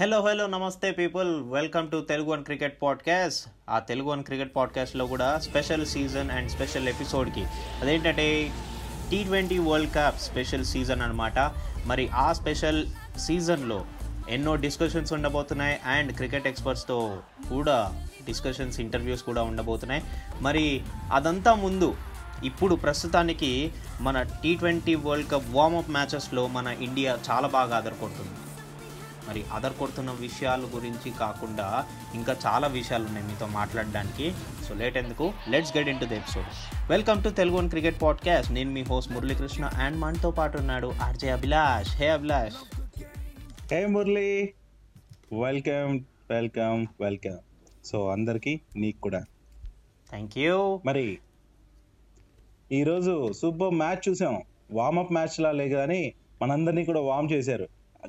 Hello hello నమస్తే people welcome to Telugu one cricket podcast ఆ Telugu one cricket పాడ్కాస్ట్లో కూడా స్పెషల్ సీజన్ అండ్ స్పెషల్ ఎపిసోడ్కి అదేంటంటే T twenty world cup special season అనమాట మరి ఆ స్పెషల్ సీజన్లో ఎన్నో డిస్కషన్స్ ఉండబోతున్నాయి అండ్ క్రికెట్ ఎక్స్పర్ట్స్తో కూడా డిస్కషన్స్ ఇంటర్వ్యూస్ కూడా ఉండబోతున్నాయి. మరి అదంతా ముందు ఇప్పుడు ప్రస్తుతానికి మన T twenty world cup warmup మ్యాచెస్లో మన ఇండియా చాలా బాగా ఆధారపడుతుంది మరి అదర్ కొడుతున్న విషయాల గురించి కాకుండా ఇంకా చాలా విషయాలు ఉన్నాయి మీతో మాట్లాడడానికి. సో లేట్ ఎందుకు? Let's get into the episode welcome to Telugu one cricket podcast నేను మీ హోస్ట్ మురళీకృష్ణ అండ్ మనతో పాటు ఉన్నాడు RJ Abhilash. Hey Abhilash. Hey Murali. Welcome welcome welcome so అందరికీ నీకు కూడా. థ్యాంక్ యూ మరి ఈరోజు సూపర్ మ్యాచ్ చూసాం. వార్మప్ మ్యాచ్ లా లేదు కానీ మనందరినీ కూడా వార్మ్ చేశారు.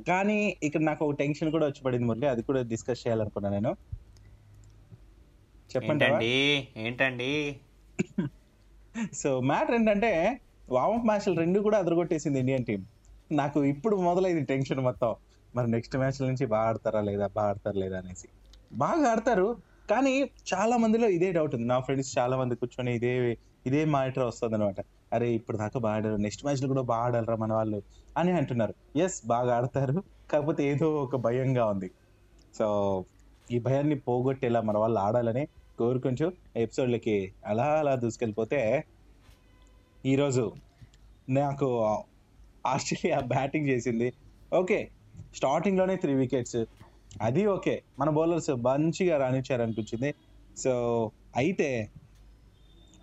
కానీ ఇక్కడ నాకు ఒక టెన్షన్ కూడా వచ్చి పడింది మురళి. అది కూడా డిస్కస్ చేయాలనుకున్నా నేను. చెప్పండి ఏంటండి? సో మ్యాటర్ ఏంటంటే వార్మప్ మ్యాచ్లు రెండు కూడా అదరగొట్టేసింది ఇండియన్ టీం నాకు ఇప్పుడు మొదలైంది టెన్షన్ మొత్తం. మరి నెక్స్ట్ మ్యాచ్ నుంచి బాగా ఆడతారా లేదా బాగా ఆడతారా లేదా అనేసి. బాగా ఆడతారు కానీ చాలా మందిలో ఇదే డౌట్ ఉంది. నా ఫ్రెండ్స్ చాలా మంది కూర్చొని ఇదే ఇదే మానిటర్ వస్తుంది అనమాట అరే ఇప్పుడు దాకా బాగా ఆడారు. నెక్స్ట్ మ్యాచ్లో కూడా బాగా ఆడాలరా మన వాళ్ళు అని అంటున్నారు. ఎస్ బాగా ఆడతారు. కాకపోతే ఏదో ఒక భయంగా ఉంది. సో ఈ భయాన్ని పోగొట్టేలా మన వాళ్ళు ఆడాలని కోరుకుంటూ ఎపిసోడ్లకి అలా అలా దూసుకెళ్ళిపోతే ఈరోజు నాకు ఆస్ట్రేలియా బ్యాటింగ్ చేసింది. ఓకే స్టార్టింగ్లోనే త్రీ వికెట్స్. అది ఓకే. మన బౌలర్స్ మంచిగా రాణించారనిపించింది. సో అయితే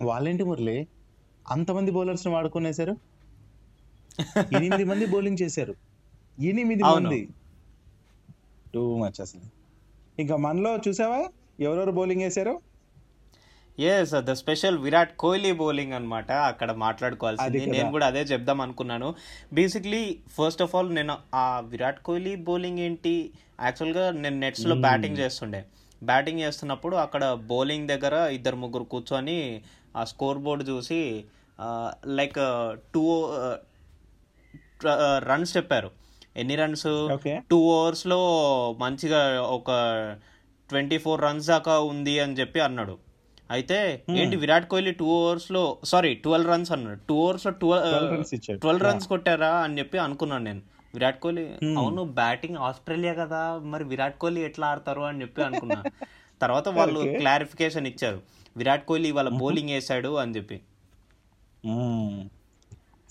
వాళ్ళేంటి మురళి? అంతమంది బౌలర్స్ని వాడుకునేశారు ఎనిమిది మంది బౌలింగ్ చేశారు. ఎనిమిది. మంది. టూ మచ్ అసలు. ఇంకా మనలో చూసావా? ఎవరెవరు బౌలింగ్ వేశారు? Yes the special Virat Kohli bowling అన్నమాట. అక్కడ మాట్లాడుకోవాల్సింది. నేను కూడా అదే చెప్దాం అనుకున్నాను. బేసిక్లీ ఫస్ట్ ఆఫ్ ఆల్ నేను ఆ విరాట్ కోహ్లీ బౌలింగ్ ఏంటి? యాక్చువల్గా నేను నెట్స్లో Hmm. బ్యాటింగ్ చేస్తుండే. బ్యాటింగ్ చేస్తున్నప్పుడు అక్కడ బౌలింగ్ దగ్గర ఇద్దరు ముగ్గురు కూర్చొని ఆ స్కోర్ బోర్డు చూసి లైక్ టూ రన్స్ చెప్పారు. ఎన్ని రన్స్? టూ అవర్స్లో మంచిగా ఒక ట్వంటీ ఫోర్ రన్స్ దాకా ఉంది అని చెప్పి అన్నాడు. అయితే ఏంటి విరాట్ కోహ్లీ టూ అవర్స్లో సారీ ట్వెల్వ్ రన్స్ అన్నాడు. టూ అవర్స్లో 12 ట్వెల్వ్. ట్వెల్వ్ రన్స్ కొట్టారా అని చెప్పి అనుకున్నాను నేను. విరాట్ కోహ్లీ Hmm. అవును బ్యాటింగ్ ఆస్ట్రేలియా కదా మరి విరాట్ కోహ్లీ ఎట్లా ఆడతారు? అని చెప్పి అనుకున్నా. తర్వాత వాళ్ళు. క్లారిఫికేషన్ ఇచ్చారు. విరాట్ కోహ్లీ వాళ్ళ బౌలింగ్ వేసాడు అని చెప్పి.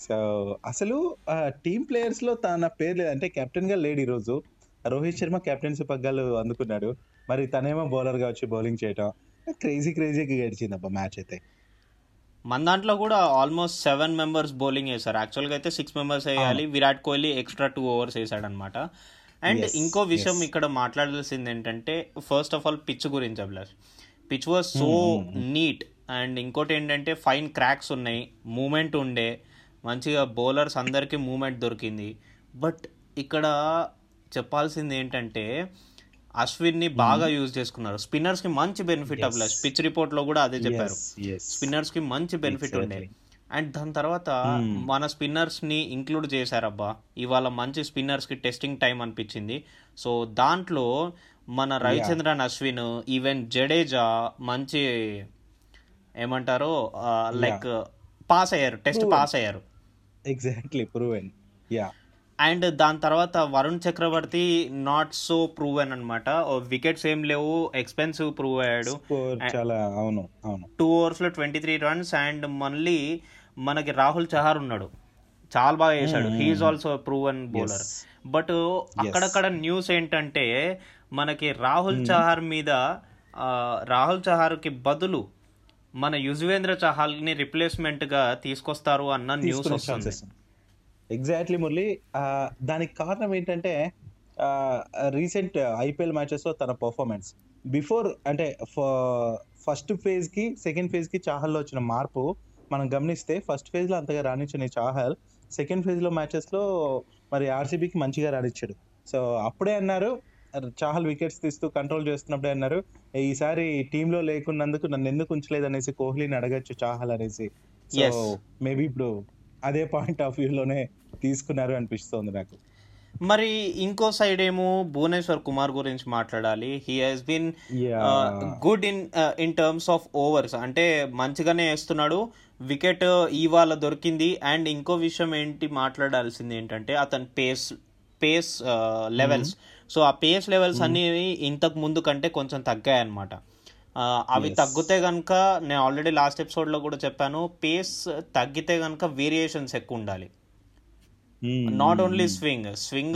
సో అసలు టీం ప్లేయర్స్లో తన పేరు లేదు. అంటే కెప్టెన్గా లేడు ఈరోజు. రోహిత్ శర్మ కెప్టెన్సీ పగ్గాలు అందుకున్నాడు. మరి తనేమో బౌలర్గా వచ్చి బౌలింగ్ చేయటం. క్రేజీ క్రేజీగా గడిచింది అబ్బా మ్యాచ్ అయితే. మన దాంట్లో కూడా ఆల్మోస్ట్ సెవెన్ మెంబర్స్ బౌలింగ్ వేశారు యాక్చువల్గా అయితే సిక్స్ మెంబర్స్ వేయాలి. Virat Kohli extra two overs వేసాడు అనమాట అండ్ ఇంకో విషయం. ఇక్కడ మాట్లాడాల్సింది ఏంటంటే ఫస్ట్ ఆఫ్ ఆల్ పిచ్ గురించి Abhilash. Pitch was so neat and ఇంకోటి ఏంటంటే ఫైన్ క్రాక్స్ ఉన్నాయి మూమెంట్ ఉండే మంచిగా బౌలర్స్ అందరికీ మూమెంట్ దొరికింది. బట్ ఇక్కడ చెప్పాల్సింది ఏంటంటే అశ్విన్ని బాగా యూజ్ చేసుకున్నారు. స్పిన్నర్స్కి మంచి బెనిఫిట్. అభిలాష్. పిచ్ రిపోర్ట్లో కూడా అదే చెప్పారు. Yes, yes. స్పిన్నర్స్కి మంచి బెనిఫిట్ ఉండే. అండ్ దాని తర్వాత మన స్పిన్నర్స్ని ఇంక్లూడ్ చేశారబ్బా. ఇవాళ మంచి స్పిన్నర్స్కి టెస్టింగ్ టైం అనిపించింది. సో దాంట్లో మన రవిచంద్రన్ అశ్విన్ ఈవెన్ జడేజా మంచి ఏమంటారు లైక్ పాస్ అయ్యారు టెస్ట్ పాస్ అయ్యారు. ఎగ్జాక్ట్లీ ప్రూవెన్ యా అండ్ దాని తర్వాత Varun Chakravarthy not so proven అనమాట వికెట్స్ ఏం లేవు ఎక్స్పెన్సివ్ ప్రూవ్ అయ్యాడు. చాలా అవును అవును. టూ ఓవర్స్లో ట్వంటీ త్రీ రన్స్ అండ్ మళ్ళీ మనకి రాహుల్ చహార్ ఉన్నాడు. చాలా బాగా చేశాడు. He is also proven bowler but అక్కడక్కడ న్యూస్ ఏంటంటే మనకి రాహుల్ చహార్ మీద రాహుల్ చహార్కి బదులు మన యుజ్వేంద్ర చహాల్ని రిప్లేస్మెంట్గా తీసుకొస్తారు అన్న న్యూస్ వస్తుంది. ఎగ్జాక్ట్లీ మురళి. దానికి కారణం ఏంటంటే రీసెంట్ ఐపీఎల్ మ్యాచెస్లో తన పర్ఫార్మెన్స్ బిఫోర్ అంటే ఫస్ట్ ఫేజ్కి సెకండ్ ఫేజ్కి చాహల్లో వచ్చిన మార్పు మనం గమనిస్తే ఫస్ట్ ఫేజ్లో అంతగా రాణించిన చాహల్ సెకండ్ ఫేజ్లో మ్యాచెస్లో మరి ఆర్సీబీకి మంచిగా రాణించాడు. సో అప్పుడే అన్నారు చాహల్ వికెట్స్ తీస్తూ కంట్రోల్ చేస్తున్నప్పుడే అన్నారు ఈసారి టీంలో లేకున్నందుకు నన్ను ఎందుకు ఉంచలేదు అనేసి కోహ్లీని అడగచ్చు చాహల్ అనేసి. సో. మేబీ ఇప్పుడు అదే పాయింట్ ఆఫ్ వ్యూ లోనే తీసుకున్నారు అనిపిస్తోంది నాకు. మరి ఇంకో సైడ్ ఏమో భువనేశ్వర్ కుమార్ గురించి మాట్లాడాలి. He has been. Good in in terms of overs అంటే మంచిగానే వేస్తున్నాడు. వికెట్ ఇవాళ దొరికింది. అండ్ ఇంకో విషయం ఏంటి మాట్లాడాల్సింది ఏంటంటే అతని పేస్ పేస్ లెవెల్స్ సో ఆ పేస్ లెవెల్స్ అనేవి ఇంతకు ముందు కంటే కొంచెం తగ్గాయి అనమాట అవి. తగ్గితే కనుక నేను ఆల్రెడీ లాస్ట్ ఎపిసోడ్లో కూడా చెప్పాను. పేస్ తగ్గితే కనుక వేరియేషన్స్ ఎక్కువ ఉండాలి. నాట్ ఓన్లీ స్వింగ్ స్వింగ్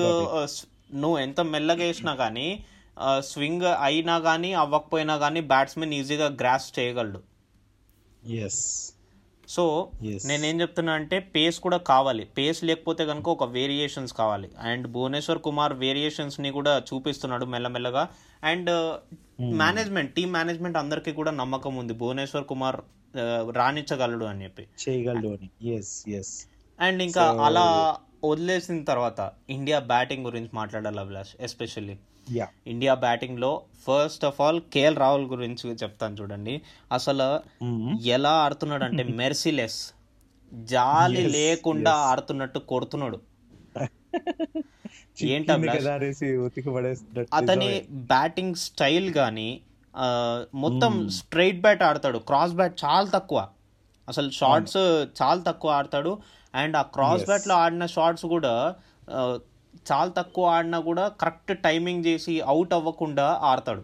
నువ్వు ఎంత మెల్లగా వేసినా కానీ స్వింగ్ అయినా కానీ అవ్వకపోయినా కానీ బ్యాట్స్మెన్ ఈజీగా గ్రాస్ చేయగలడు. Yes. సో. నేనేం చెప్తున్నా అంటే పేస్ కూడా కావాలి. పేస్ లేకపోతే కనుక ఒక వేరియేషన్స్ కావాలి. అండ్ భువనేశ్వర్ కుమార్ వేరియేషన్స్ని కూడా చూపిస్తున్నాడు మెల్లమెల్లగా. అండ్ మేనేజ్మెంట్ టీమ్ మేనేజ్మెంట్ అందరికీ కూడా నమ్మకం ఉంది. భువనేశ్వర్ కుమార్ రాణించగలడు అని చెప్పి. చేయగలడు అని. ఎస్ ఎస్ అండ్ ఇంకా అలా వదిలేసిన తర్వాత ఇండియా బ్యాటింగ్ గురించి మాట్లాడాలి అభిలాష్ ఎస్పెషల్లీ. ఇండియా బ్యాటింగ్లో first of all KL Rahul గురించి చెప్తాను చూడండి. అసలు ఎలా ఆడుతున్నాడు అంటే మెర్సిలెస్. జాలి లేకుండా. ఆడుతున్నట్టు కొడుతున్నాడు. ఏంటి అతని బ్యాటింగ్ స్టైల్ కానీ మొత్తం స్ట్రైట్ బ్యాట్ ఆడతాడు. క్రాస్ బ్యాట్ చాలా తక్కువ. అసలు షార్ట్స్ చాలా తక్కువ ఆడతాడు. అండ్ ఆ క్రాస్. బ్యాట్లో ఆడిన షార్ట్స్ కూడా చాలా తక్కువ ఆడినా కూడా కరెక్ట్ టైమింగ్ చేసి అవుట్ అవ్వకుండా ఆడతాడు.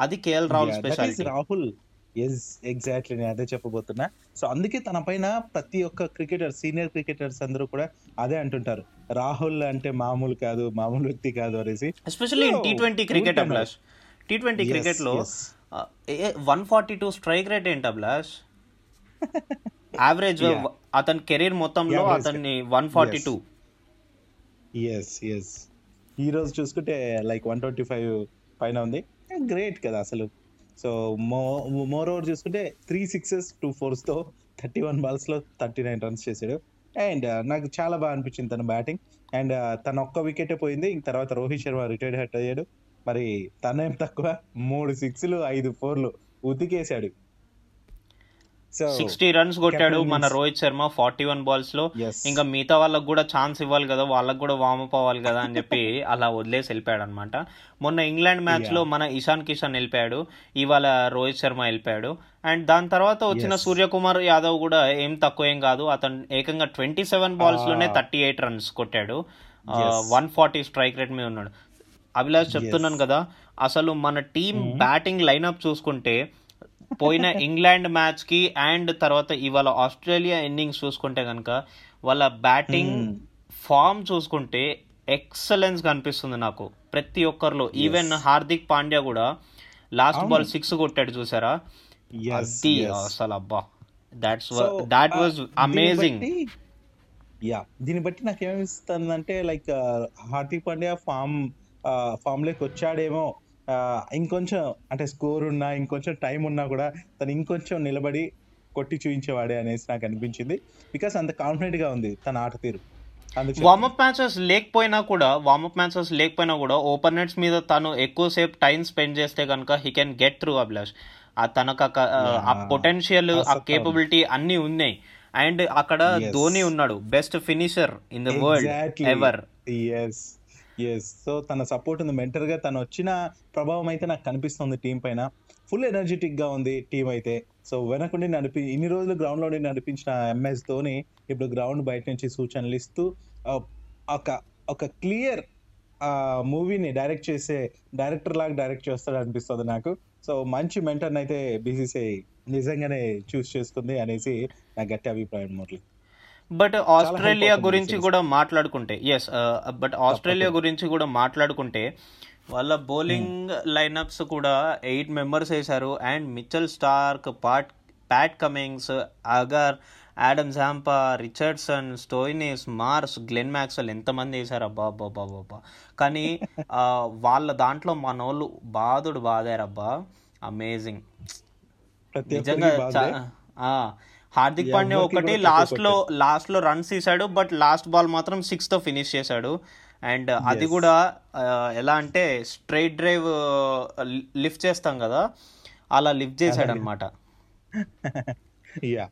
అది KL Rahul speciality. Rahul. Yes exactly నేను అదే చెప్పబోతున్నా. సో అందుకే తన పైన ప్రతి ఒక్క క్రికెటర్ సీనియర్ క్రికెటర్స్ అందరూ కూడా అదే అంటుంటారు. రాహుల్ అంటే మామూలు కాదు మామూలు వ్యక్తి కాదు అనేసి. Especially T twenty cricket. Abhilash. T twenty క్రికెట్లో. One forty two strike rate ఏంటి అభిలాష్? యావరేజ్. అతని కెరీర్ మొత్తంలో. అతన్ని one forty two yes yes ఈ రోజు చూసుకుంటే లైక్ వన్ ట్వంటీ ఫైవ్ పైన ఉంది. గ్రేట్ కదా అసలు. సో మో మోర్ ఓవర్ చూసుకుంటే త్రీ సిక్సెస్ టూ ఫోర్స్తో థర్టీ వన్ బాల్స్లో థర్టీ నైన్ రన్స్ చేశాడు అండ్ నాకు చాలా బాగా అనిపించింది తన బ్యాటింగ్ అండ్ తన ఒక్క వికెటే పోయింది. ఇంక తర్వాత రోహిత్ శర్మ రిటైర్డ్ హెట్ అయ్యాడు. మరి తనేం తక్కువ? మూడు సిక్స్లు ఐదు ఫోర్లు ఉతికేశాడు. సిక్స్టీ రన్స్ కొట్టాడు మన రోహిత్ శర్మ ఫార్టీ వన్ బాల్స్లో. ఇంకా మిగతా వాళ్ళకి కూడా ఛాన్స్ ఇవ్వాలి కదా వాళ్ళకి కూడా వామప్ అవ్వాలి కదా అని చెప్పి అలా వదిలేసి వెళ్ళిపోయాడు అనమాట మొన్న ఇంగ్లాండ్ మ్యాచ్లో మన ఇషాన్ కిషన్ వెళ్ళిపోయాడు ఇవాళ రోహిత్ శర్మ వెళ్ళిపోయాడు. అండ్ దాని తర్వాత వచ్చిన. సూర్యకుమార్ యాదవ్ కూడా ఏం తక్కువ ఏం కాదు అతను ఏకంగా ట్వంటీ సెవెన్ బాల్స్లోనే. థర్టీ ఎయిట్ రన్స్ కొట్టాడు. వన్ ఫార్టీ స్ట్రైక్ రేట్ మీద ఉన్నాడు. అభిలాష్ చెప్తున్నాను కదా అసలు మన టీం బ్యాటింగ్ లైనప్ చూసుకుంటే పోయిన ఇంగ్లాండ్ మ్యాచ్కి అండ్ తర్వాత ఇవాళ ఆస్ట్రేలియా ఇన్నింగ్స్ చూసుకుంటే కనుక వాళ్ళ బ్యాటింగ్ ఫామ్ చూసుకుంటే ఎక్సలెన్స్ కనిపిస్తుంది నాకు. ప్రతి ఒక్కరిలో ఈవెన్ హార్దిక్ పాండ్యా కూడా లాస్ట్. బాల్ సిక్స్ కొట్టాడు చూసారా? అది. అసలు అబ్బా. That's that uh, was amazing బట్టి- యా దీన్ని బట్టి నాకు ఏమిస్తుందంటే లైక్ హార్దిక్ పాండ్యా ఫామ్ ఫామ్లోకి వచ్చాడేమో ఇంకొంచెం అంటే స్కోర్ ఉన్నా ఇంకొంచెం టైం ఉన్నా కూడా తను ఇంకొంచెం నిలబడి కొట్టి చూపించేవాడే అనేసి నాకు అనిపించింది. బికాస్ అంత కాన్ఫిడెంట్గా ఉంది తన ఆట తీరు. వార్మప్ మ్యాచెస్ లేకపోయినా కూడా వార్మప్ మ్యాచెస్ లేకపోయినా కూడా ఓపెనర్స్ మీద తను ఎక్కువసేపు టైం స్పెండ్ చేస్తే కనుక he can get through Abhilash ఆ తనకు ఆ. పొటెన్షియల్ ఆ కేపబిలిటీ అన్ని ఉన్నాయి. అండ్ అక్కడ. ధోని ఉన్నాడు best finisher in the world ever yes so తన సపోర్ట్ ఉంది. మెంటర్గా తను వచ్చిన ప్రభావం అయితే నాకు కనిపిస్తుంది టీం పైన. ఫుల్ ఎనర్జెటిక్గా ఉంది టీం అయితే. సో వెనకుండి నడిపి ఇన్ని రోజులు గ్రౌండ్లో ఉండి నడిపించిన ఎంఎస్ ధోని ఇప్పుడు గ్రౌండ్ బయట నుంచి సూచనలు ఇస్తూ ఒక ఒక క్లియర్ మూవీని డైరెక్ట్ చేసే డైరెక్టర్ లాగా డైరెక్ట్ చేస్తాడు అనిపిస్తుంది నాకు. సో మంచి మెంటర్ అయితే బీసీసీఐ నిజంగానే చూస్ చేసుకుంది అనేసి నా గట్టి అభిప్రాయం మురళి. బట్ ఆస్ట్రేలియా గురించి. కూడా మాట్లాడుకుంటే ఎస్ బట్ ఆస్ట్రేలియా గురించి కూడా మాట్లాడుకుంటే వాళ్ళ బౌలింగ్ లైనప్స్ కూడా ఎయిట్ మెంబర్స్ వేశారు. And Mitchell Starc Pat Pat Cummins Agar Adam Zampa Richardson Stoinis Marsh Glenn Maxwell ఎంతమంది వేశారు? అబ్బా అబ్బా అబ్బా అబ్బా, కానీ వాళ్ళ దాంట్లో మనోళ్ళు బాధుడు బాధారబ్బా అమేజింగ్ నిజంగా హార్దిక్ పాండ్యా కూడా ఒకటి లాస్ట్లో లాస్ట్లో రన్స్ తీసాడు బట్ లాస్ట్ బాల్ మాత్రం సిక్స్తో ఫినిష్ చేశాడు. అండ్ అది Yes. కూడా ఆ, ఎలా అంటే స్ట్రైట్ డ్రైవ్ లిఫ్ట్ చేస్తాం కదా అలా లిఫ్ట్ చేశాడు అనమాట యా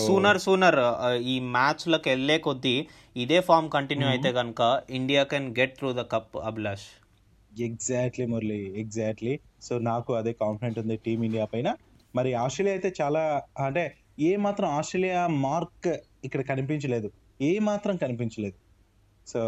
సూనర్ సూనర్ ఈ మ్యాచ్లకు వెళ్ళే కొద్దీ ఇదే ఫామ్ కంటిన్యూ అయితే కనుక India can get through the cup Abhilash exactly Murali exactly so నాకు అదే కాన్ఫిడెంట్ ఉంది టీమిండియా పైన. మరి ఆస్ట్రేలియా అయితే చాలా అంటే ఏ మాత్రం ఆస్ట్రేలియా మార్క్ ఇక్కడ కనిపించలేదు. ఏ మాత్రం కనిపించలేదు. సో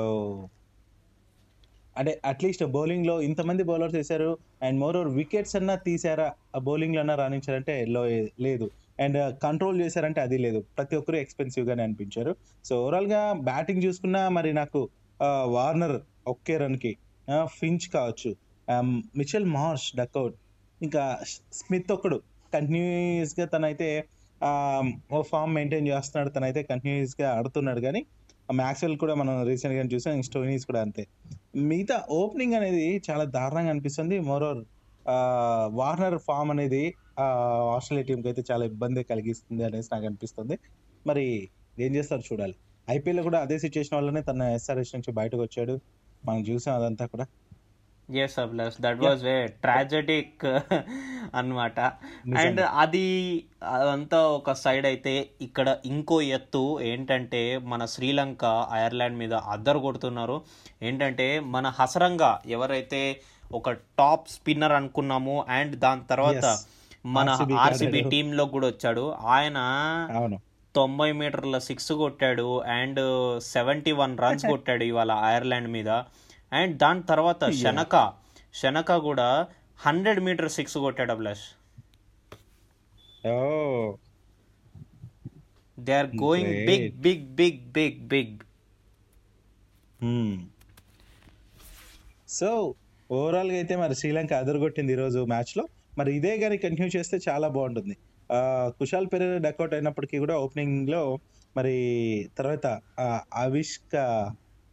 అంటే అట్లీస్ట్ బౌలింగ్లో ఇంతమంది బౌలర్స్ వేశారు. అండ్ మోర్ ఓవర్ వికెట్స్ అన్నా తీసారా ఆ బౌలింగ్లో అన్నా రాణించారంటే లో లేదు. అండ్ కంట్రోల్ చేశారంటే అది లేదు. ప్రతి ఒక్కరు ఎక్స్పెన్సివ్గానే అనిపించారు. సో ఓవరాల్గా బ్యాటింగ్ చూసుకున్నా మరి నాకు వార్నర్ ఒకే రన్కి ఫించ్ కావచ్చు. మిచెల్ మార్ష్ డక్అవుట్ ఇంకా స్మిత్ ఒకడు కంటిన్యూస్గా తనైతే ఓ ఫామ్ మెయింటైన్ చేస్తున్నాడు. తనైతే కంటిన్యూస్గా ఆడుతున్నాడు. కానీ మ్యాక్స్వెల్ కూడా మనం రీసెంట్గా చూసాం. స్టోనీస్ కూడా అంతే. మిగతా ఓపెనింగ్ అనేది చాలా దారుణంగా అనిపిస్తుంది. మోరోర్ వార్నర్ ఫామ్ అనేది ఆస్ట్రేలియా టీంకి అయితే చాలా ఇబ్బంది కలిగిస్తుంది అనేసి నాకు అనిపిస్తుంది. మరి ఏం చేస్తారు చూడాలి. ఐపీఎల్ కూడా అదే సిచ్యువేషన్ వల్లనే తన ఎస్ఆర్ఎస్ నుంచి బయటకు వచ్చాడు. మనం చూసాం అదంతా కూడా. Yes Abhilash that was a tragic అన్నమాట. అండ్ అది అదంతా ఒక సైడ్ అయితే ఇక్కడ ఇంకో ఎత్తు ఏంటంటే మన శ్రీలంక ఐర్లాండ్ మీద అద్దరు కొడుతున్నారు. ఏంటంటే మన హసరంగా ఎవరైతే ఒక టాప్ స్పిన్నర్ అనుకున్నాము అండ్ దాని తర్వాత మన ఆర్సీబీ టీంలో కూడా వచ్చాడు. ఆయన తొంభై మీటర్ల సిక్స్ కొట్టాడు అండ్ సెవెంటీ వన్ రన్స్ కొట్టాడు ఇవాళ ఐర్లాండ్ మీద. అండ్ దాని తర్వాత శనక. శనక కూడా హండ్రెడ్ మీటర్ సిక్స్ కొట్టాడు Abhilash. Oh they are going big big big big big so ఓవరాల్గా అయితే మరి శ్రీలంక అదరగొట్టింది ఈరోజు మ్యాచ్లో. మరి ఇదే కానీ కంటిన్యూ చేస్తే చాలా బాగుంటుంది. కుషాల్ పెరేర డక్అవుట్ అయినప్పటికీ కూడా ఓపెనింగ్లో మరి తర్వాత అవిష్క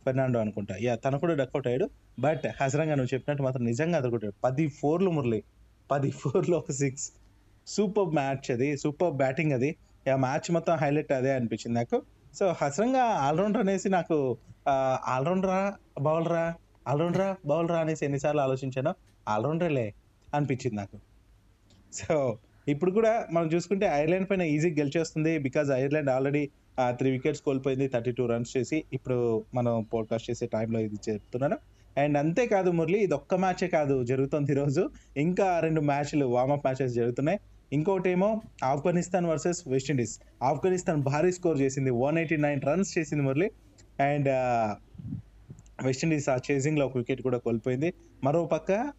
ఫెర్నాండో అనుకుంటా. యా తను కూడా డక్అట్ అయ్యాడు. బట్ హసరంగా నువ్వు చెప్పినట్టు మాత్రం నిజంగా అదరగొట్టాడు పది ఫోర్లు మురళి. పది ఫోర్లు ఒక సిక్స్ సూపర్ మ్యాచ్ అది. సూపర్ బ్యాటింగ్ అది. ఆ మ్యాచ్ మొత్తం హైలైట్ అదే అనిపించింది నాకు. సో హసరంగా ఆల్రౌండర్ అనేసి నాకు ఆల్రౌండరా బౌలరా ఆల్రౌండరా బౌలరా అనేసి ఎన్నిసార్లు ఆలోచించానో ఆల్రౌండర్లే అనిపించింది నాకు. సో ఇప్పుడు కూడా మనం చూసుకుంటే ఐర్లాండ్ పైన easy గెలిచేస్తుంది. Because Ireland already three wickets కోల్పోయింది థర్టీ టూ రన్స్ చేసి ఇప్పుడు మనం పోడ్కాస్ట్ చేసే టైంలో ఇది చెప్తున్నాను. అండ్ అంతేకాదు మురళి ఇది ఒక్క మ్యాచే కాదు జరుగుతుంది ఈరోజు ఇంకా రెండు మ్యాచ్లు వార్మప్ మ్యాచెస్ జరుగుతున్నాయి. ఇంకోటి ఏమో ఆఫ్ఘనిస్తాన్ వర్సెస్ వెస్టిండీస్ ఆఫ్ఘనిస్తాన్ భారీ స్కోర్ చేసింది వన్ ఎయిటీ నైన్ రన్స్ చేసింది మురళి. అండ్ వెస్టిండీస్ ఆ చేసింగ్లో ఒక వికెట్ కూడా కోల్పోయింది. మరో పక్క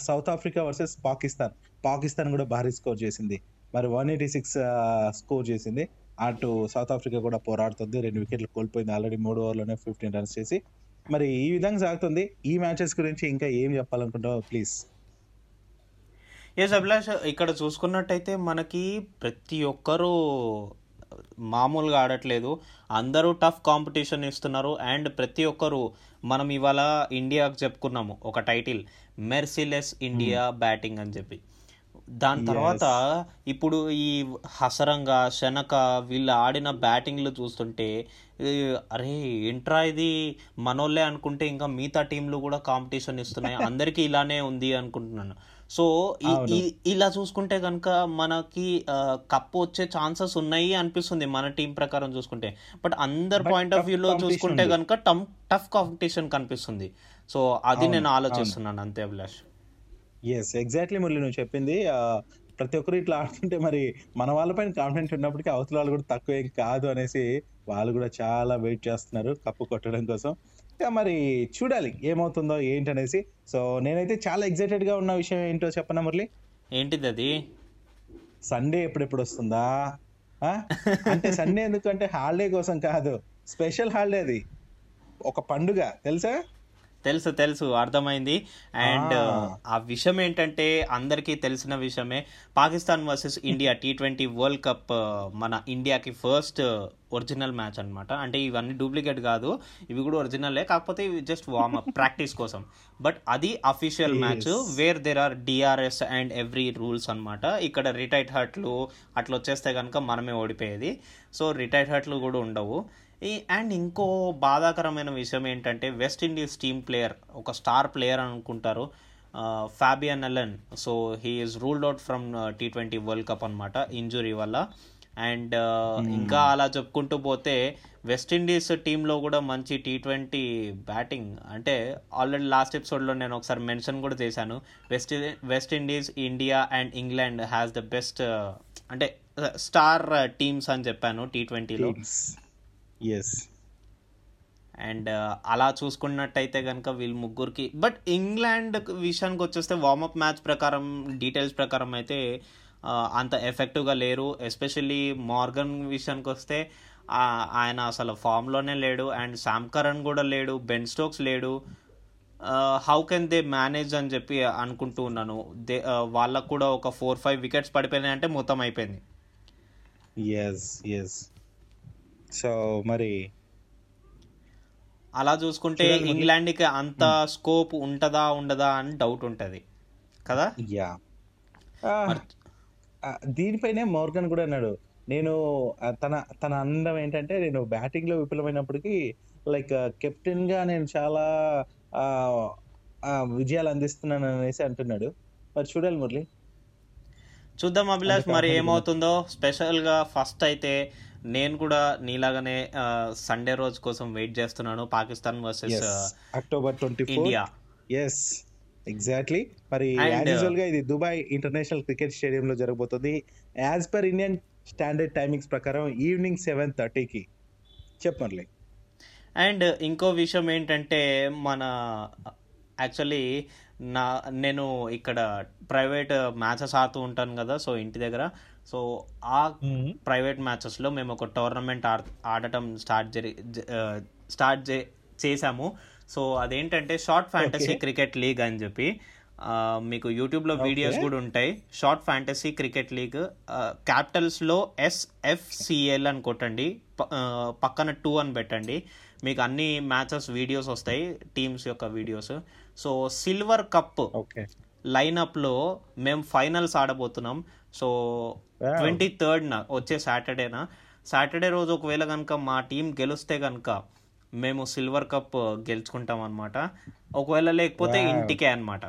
South Africa versus Pakistan. Pakistan కూడా భారీ స్కోర్ చేసింది. మరి వన్ ఎయిటీ సిక్స్ స్కోర్ చేసింది. అటు సౌత్ ఆఫ్రికా కూడా పోరాడుతుంది. రెండు వికెట్లు కోల్పోయింది. ఆల్రెడీ మూడు ఓవర్లోనే ఫిఫ్టీన్ రన్స్ చేసి. మరి ఈ విధంగా సాగుతుంది. ఈ మ్యాచెస్ గురించి ఇంకా ఏం చెప్పాలనుకుంటావు ప్లీజ్ ఎస్ అభిలాష్ ఇక్కడ చూసుకున్నట్టయితే మనకి ప్రతి ఒక్కరూ మామూలుగా ఆడట్లేదు. అందరూ టఫ్ కాంపిటీషన్ ఇస్తున్నారు. అండ్ ప్రతి ఒక్కరు మనం ఇవాళ ఇండియాకి చెప్పుకున్నాము. ఒక టైటిల్ మెర్సిలెస్ ఇండియా బ్యాటింగ్ అని చెప్పి. దాని తర్వాత ఇప్పుడు ఈ హసరంగా శనక వీళ్ళు ఆడిన బ్యాటింగ్లు చూస్తుంటే అరే ఏంట్రా ఇది? మనోళ్ళే అనుకుంటే ఇంకా మిగతా టీంలు కూడా కాంపిటీషన్ ఇస్తున్నాయి. అందరికీ ఇలానే ఉంది అనుకుంటున్నాను. సో ఇలా చూసుకుంటే కనుక మనకి కప్ వచ్చే ఛాన్సెస్ ఉన్నాయి అనిపిస్తుంది మన టీం ప్రకారం చూసుకుంటే. బట్ అందరి పాయింట్ ఆఫ్ వ్యూలో చూసుకుంటే కనుక టమ్ టఫ్ కాంపిటీషన్ కనిపిస్తుంది. సో అది నేను ఆలోచిస్తున్నాను అంతే అభిలాష్. ఎస్ ఎగ్జాక్ట్లీ మురళి నువ్వు చెప్పింది. ప్రతి ఒక్కరు ఇట్లా ఆడుతుంటే మరి మన వాళ్ళపైన కాన్ఫిడెంట్ ఉన్నప్పటికీ అవతల వాళ్ళు కూడా తక్కువ ఏం కాదు అనేసి వాళ్ళు కూడా చాలా వెయిట్ చేస్తున్నారు కప్పు కొట్టడం కోసం. ఇక మరి చూడాలి ఏమవుతుందో ఏంటనేసి సో నేనైతే చాలా ఎక్సైటెడ్గా ఉన్న విషయం ఏంటో చెప్పనా మురళి? ఏంటిది అది? సండే ఎప్పుడెప్పుడు వస్తుందా? అంటే సండే ఎందుకంటే హాలిడే కోసం కాదు స్పెషల్ హాలిడే అది. ఒక పండుగ తెలుసా? తెలుసు తెలుసు అర్థమైంది. అండ్ ఆ. విషయం ఏంటంటే అందరికీ తెలిసిన విషయమే. Pakistan versus India T twenty world cup మన ఇండియాకి ఫస్ట్ ఒరిజినల్ మ్యాచ్ అనమాట అంటే ఇవన్నీ డూప్లికేట్ కాదు. ఇవి కూడా ఒరిజినలే. కాకపోతే ఇవి జస్ట్ వార్మప్ ప్రాక్టీస్ కోసం. బట్ అది official match where there are DRS and every rules అనమాట ఇక్కడ రిటైర్డ్ హర్ట్లు అట్లా వచ్చేస్తే కనుక మనమే ఓడిపోయేది. సో రిటైర్డ్ హర్ట్లు కూడా ఉండవు. ఈ అండ్ ఇంకో బాధాకరమైన విషయం ఏంటంటే వెస్ట్ ఇండీస్ టీమ్ ప్లేయర్ ఒక స్టార్ ప్లేయర్ అనుకుంటారు. Fabian Allen so he is ruled out from T twenty world cup అనమాట ఇంజురీ వల్ల. అండ్ ఇంకా అలా చెప్పుకుంటూ పోతే వెస్టిండీస్ టీంలో కూడా మంచి టీ ట్వంటీ బ్యాటింగ్ అంటే ఆల్రెడీ లాస్ట్ ఎపిసోడ్లో నేను ఒకసారి మెన్షన్ కూడా చేశాను. West West Indies India and England has the best అంటే స్టార్ టీమ్స్ అని చెప్పాను టీ ట్వంటీలో ఎస్ అండ్ అలా చూసుకున్నట్టయితే కనుక వీళ్ళు ముగ్గురికి బట్ ఇంగ్లాండ్ విషయానికి వచ్చేస్తే వార్మప్ మ్యాచ్ ప్రకారం డీటెయిల్స్ ప్రకారం అయితే అంత ఎఫెక్టివ్గా లేరు. ఎస్పెషల్లీ మార్గన్ విషయానికి వస్తే ఆయన అసలు ఫామ్లోనే లేడు. అండ్ శామ్ కరణ్ కూడా లేడు. బెన్ స్టోక్స్ లేడు. హౌ కెన్ దే మేనేజ్ అని చెప్పి అనుకుంటూ ఉన్నాను. దే వాళ్ళకు కూడా ఒక ఫోర్ ఫైవ్ వికెట్స్ పడిపోయినాయి అంటే మొత్తం అయిపోయింది. ఎస్ ఎస్ సో మరి అలా చూసుకుంటే. ఇంగ్లాండ్కి అంత స్కోప్ ఉంటుందా ఉండదా అని డౌట్ ఉంటుంది. కదా? యా. దీనిపైనే మోర్గన్ కూడా అన్నాడు. నేను తన తన అందం ఏంటంటే నేను బ్యాటింగ్లో విఫలమైనప్పటికీ లైక్ కెప్టెన్గా నేను చాలా విజయాలు అందిస్తున్నాను అనేసి అంటున్నాడు. మరి చూడాలి మురళి. చూద్దాం అభిలాష్ మరి ఏమవుతుందో. స్పెషల్గా ఫస్ట్ అయితే నేను కూడా నీలాగానే సండే రోజు కోసం వెయిట్ చేస్తున్నాను. Pakistan versus October twenty India yes exactly మరి యూజువల్గా ఇది దుబాయ్ ఇంటర్నేషనల్ క్రికెట్ స్టేడియం లో జరగబోతుంది. As per Indian standard timings ప్రకారం ఈవినింగ్ సెవెన్ థర్టీకి చెప్పర్లే అండ్ ఇంకో విషయం ఏంటంటే మన యాక్చువల్లీ నా నేను ఇక్కడ ప్రైవేట్ మ్యాచెస్ ఆడుతూ ఉంటాను కదా సో ఇంటి దగ్గర. సో ఆ ప్రైవేట్ మ్యాచెస్లో మేము ఒక టోర్నమెంట్ ఆడ ఆడటం స్టార్ట్ జరి స్టార్ట్ చేసాము సో అదేంటంటే షార్ట్ ఫ్యాంటసీ. క్రికెట్ లీగ్ అని చెప్పి మీకు యూట్యూబ్లో వీడియోస్. కూడా ఉంటాయి. షార్ట్ ఫ్యాంటసీ క్రికెట్ లీగ్ క్యాపిటల్స్లో ఎస్ఎఫ్సిఎల్ అని కొట్టండి పక్కన టూ అని పెట్టండి. మీకు అన్ని మ్యాచెస్ వీడియోస్ వస్తాయి టీమ్స్ యొక్క videos. So silver cup okay. లైనప్లో మేము ఫైనల్స్ ఆడబోతున్నాం. సో. ట్వంటీ థర్డ్న వచ్చే సాటర్డేన? సాటర్డే రోజు ఒకవేళ కనుక మా టీం గెలిస్తే కనుక మేము సిల్వర్ కప్ గెలుచుకుంటాం అనమాట ఒకవేళ లేకపోతే. ఇంటికే అనమాట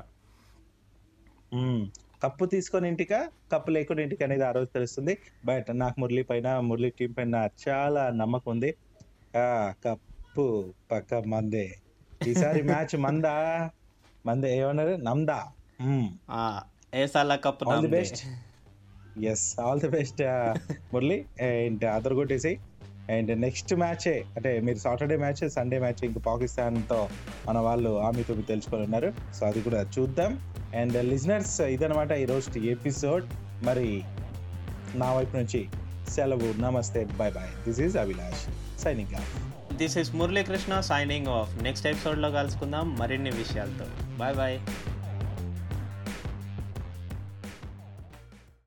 కప్పు తీసుకొని ఇంటికా? కప్పు లేకుండా ఇంటికి అనేది ఆ రోజు తెలుస్తుంది. బట్ నాకు మురళి పైన మురళి టీం పైన చాలా నమ్మకం ఉంది. కప్పు పక్క మందే. ఈసారి మ్యాచ్ మందా? మందే. ఏమన్నారు? నమ్దా. ఏసాల cup all the best yes all the best Murali and other కొట్టేసి అండ్ నెక్స్ట్ మ్యాచే అంటే మీరు సాటర్డే మ్యాచ్ సండే మ్యాచ్ ఇంకా పాకిస్తాన్తో మన వాళ్ళు ఆమెతో తెలుసుకొని ఉన్నారు. సో అది కూడా చూద్దాం. అండ్ లిజనర్స్ ఇదనమాట ఈరోజు ఎపిసోడ్ మరి నా వైపు నుంచి సెలవు. నమస్తే bye bye this is Abhilash signing off this is Muralikrishna signing off next ఎపిసోడ్లో కలుసుకుందాం మరిన్ని విషయాలతో. Bye bye